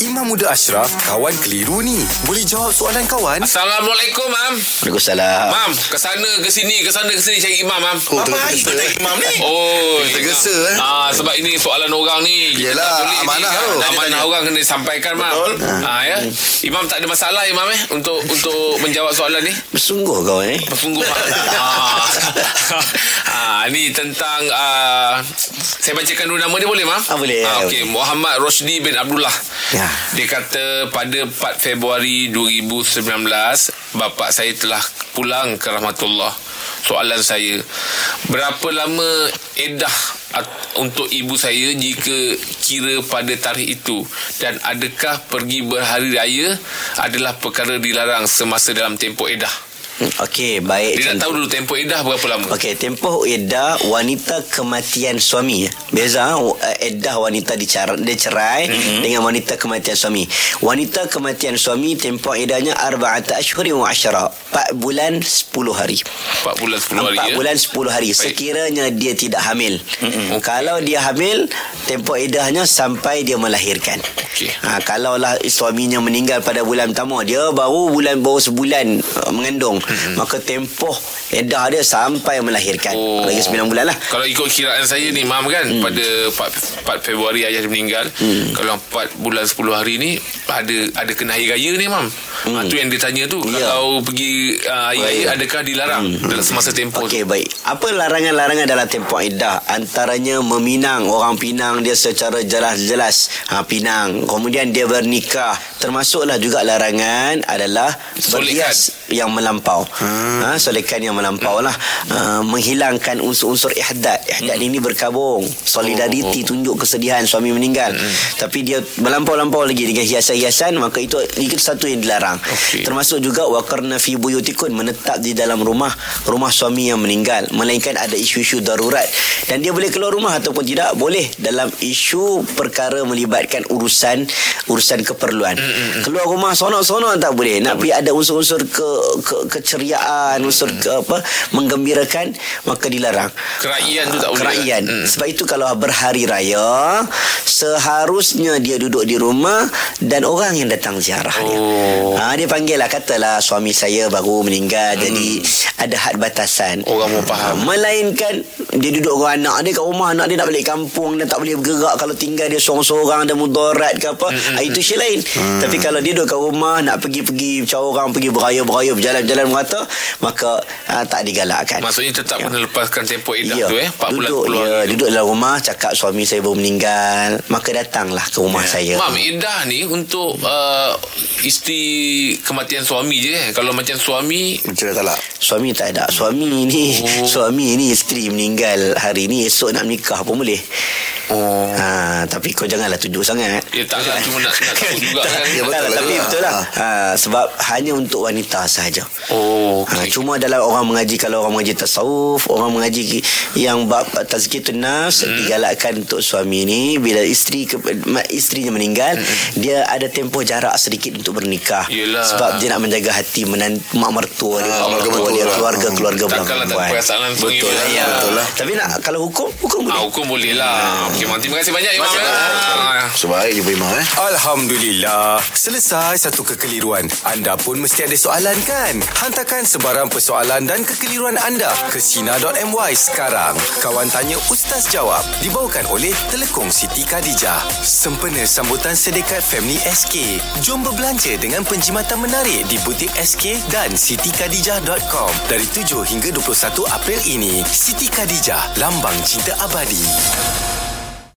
Imam Muda Ashraf, kawan keliru ni. Boleh jawab soalan kawan? Assalamualaikum, Mam. Waalaikumsalam. Mam, ke sana ke sini, ke sana ke sini cari imam, Mam. Oh, Apa hari kau cari imam ni? Oh, Tergesa, eh? Ah, sebab ini soalan orang ni. Yelah, amanah kan. tu. Amanah Tanya-tanya. orang kena disampaikan, Mam. Betul. Ah, ya. Imam tak ada masalah, Imam eh untuk untuk menjawab soalan ni. Bersungguh kau eh. Sungguh Mak. ah. ah, ni tentang ah, saya bacakan dulu nama dia boleh Mam? Ah, boleh. Ah, okey, Muhammad Rosdi bin Abdullah. Ya. Dia kata pada 4 Februari 2019 bapa saya telah pulang ke rahmatullah. Soalan saya, berapa lama edah untuk ibu saya jika kira pada tarikh itu dan adakah pergi berhari raya adalah perkara dilarang semasa dalam tempoh edah? Okey, baik. Dia nak tahu dulu tempoh edah berapa lama. Okey, tempoh iddah wanita kematian suami. Beza uh, iddah wanita dicerai, dia cerai mm-hmm. dengan wanita kematian suami. Wanita kematian suami tempoh iddahnya arba'ata ashhurin wa asyara. 4 bulan 10 hari. 4 bulan 10 hari 4 ya. bulan 10 hari Baik. sekiranya dia tidak hamil. Mm-hmm. Kalau dia hamil, tempoh iddahnya sampai dia melahirkan. Okey. Ha, kalaulah suaminya meninggal pada bulan pertama, dia baru bulan baru sebulan uh, mengandung. Maka tempoh iddah dia sampai melahirkan. Oh. Lagi 9 bulan lah. Kalau ikut kiraan saya ni Mam kan hmm. pada 4, 4 Februari ayah dia meninggal. Hmm. Kalau 4 bulan 10 hari ni ada ada kena hari raya ni Mam. Hmm. Ha, tu yang dia tanya tu. Ya. Kalau pergi uh, hari raya adakah dilarang hmm. dalam semasa tempoh Okey tu? baik. Apa larangan-larangan dalam tempoh iddah? Antaranya meminang orang pinang dia secara jelas-jelas. Ha pinang. Kemudian dia bernikah. Termasuklah juga larangan adalah Solekan. berhias yang melampau. Hmm. Ha solekan yang melampau lah. Ha, menghilangkan unsur-unsur ihdad. Ihdad hmm. ini berkabung. Solidariti tunjuk kesedihan suami meninggal. Hmm. Tapi dia melampau-lampau lagi dengan hiasan-hiasan maka itu itu satu yang dilarang. Okey. Termasuk juga waqarna fi buyutikun menetap di dalam rumah rumah suami yang meninggal melainkan ada isu-isu darurat dan dia boleh keluar rumah ataupun tidak boleh dalam isu perkara melibatkan urusan urusan keperluan. Mm-hmm. Keluar rumah sonok-sonok tak boleh. Nak pergi ada unsur-unsur ke, ke keceriaan, unsur ke apa menggembirakan maka dilarang. Keraian tu tak boleh. Keraian. Hmm. Sebab itu kalau berhari raya seharusnya dia duduk di rumah dan orang yang datang ziarah dia. Oh. Ha, dia panggil lah katalah suami saya baru meninggal hmm. jadi ada had batasan. Orang faham. Ha, melainkan dia duduk dengan anak dia kat rumah anak dia nak balik kampung dan tak boleh bergerak kalau tinggal dia seorang-seorang ada mudarat ke apa hmm. ha, itu syi lain. Hmm. Tapi kalau dia duduk kat rumah nak pergi-pergi macam orang pergi beraya-beraya berjalan-jalan merata maka ha, tak digalakkan. Maksudnya tetap Ya. kena lepaskan tempoh edah Ya, tu eh 4 bulan duduk, 10 ya, duduk dalam rumah cakap suami saya baru meninggal maka datanglah ke rumah Ya. saya. Mam, edah ni untuk uh, isteri kematian suami je eh. Kalau macam suami Cerai talak. Suami tak ada. Suami ni Oh. suami ni isteri meninggal hari ni esok nak menikah pun boleh. Oh. Ha, tapi kau janganlah tujuk sangat. Ya taklah cuma nak, nak tahu juga kan. Ya, betul Tak, lah tapi betul lah. Ha, sebab hanya untuk wanita sahaja. Oh, Ha, okey. cuma dalam orang mengaji kalau orang mengaji tasawuf, orang mengaji yang bab tazkiyatun nafs hmm. digalakkan untuk suami ni bila isteri ke, isterinya meninggal, hmm. dia ada tempoh jarak sedikit untuk bernikah. Yelah. Sebab dia nak menjaga hati menan, mak mertua dia, Ah, mak keluarga mertua dia, lah. keluarga keluarga tak perempuan. perasaan langsung Betul lah, Ya. Betul lah. Tapi nak kalau hukum, hukum boleh. Ah, hukum boleh lah. Okey, Mam. Terima kasih banyak, Imam. Terima eh. Ah. Sebaik jumpa Imam eh. Alhamdulillah. Selesai satu kekeliruan. Anda pun mesti ada soalan kan? Hantarkan sebarang persoalan dan kekeliruan anda ke Sina.my sekarang. Kawan Tanya Ustaz Jawab. Dibawakan oleh Telekong Siti Khadijah. Sempena sambutan sedekat Family SK. Jom berbelanja dengan penjimatan menarik di butik SK dan sitikadijah.com. Dari 7 hingga 21 April ini. Siti Khadijah, lambang cinta abadi.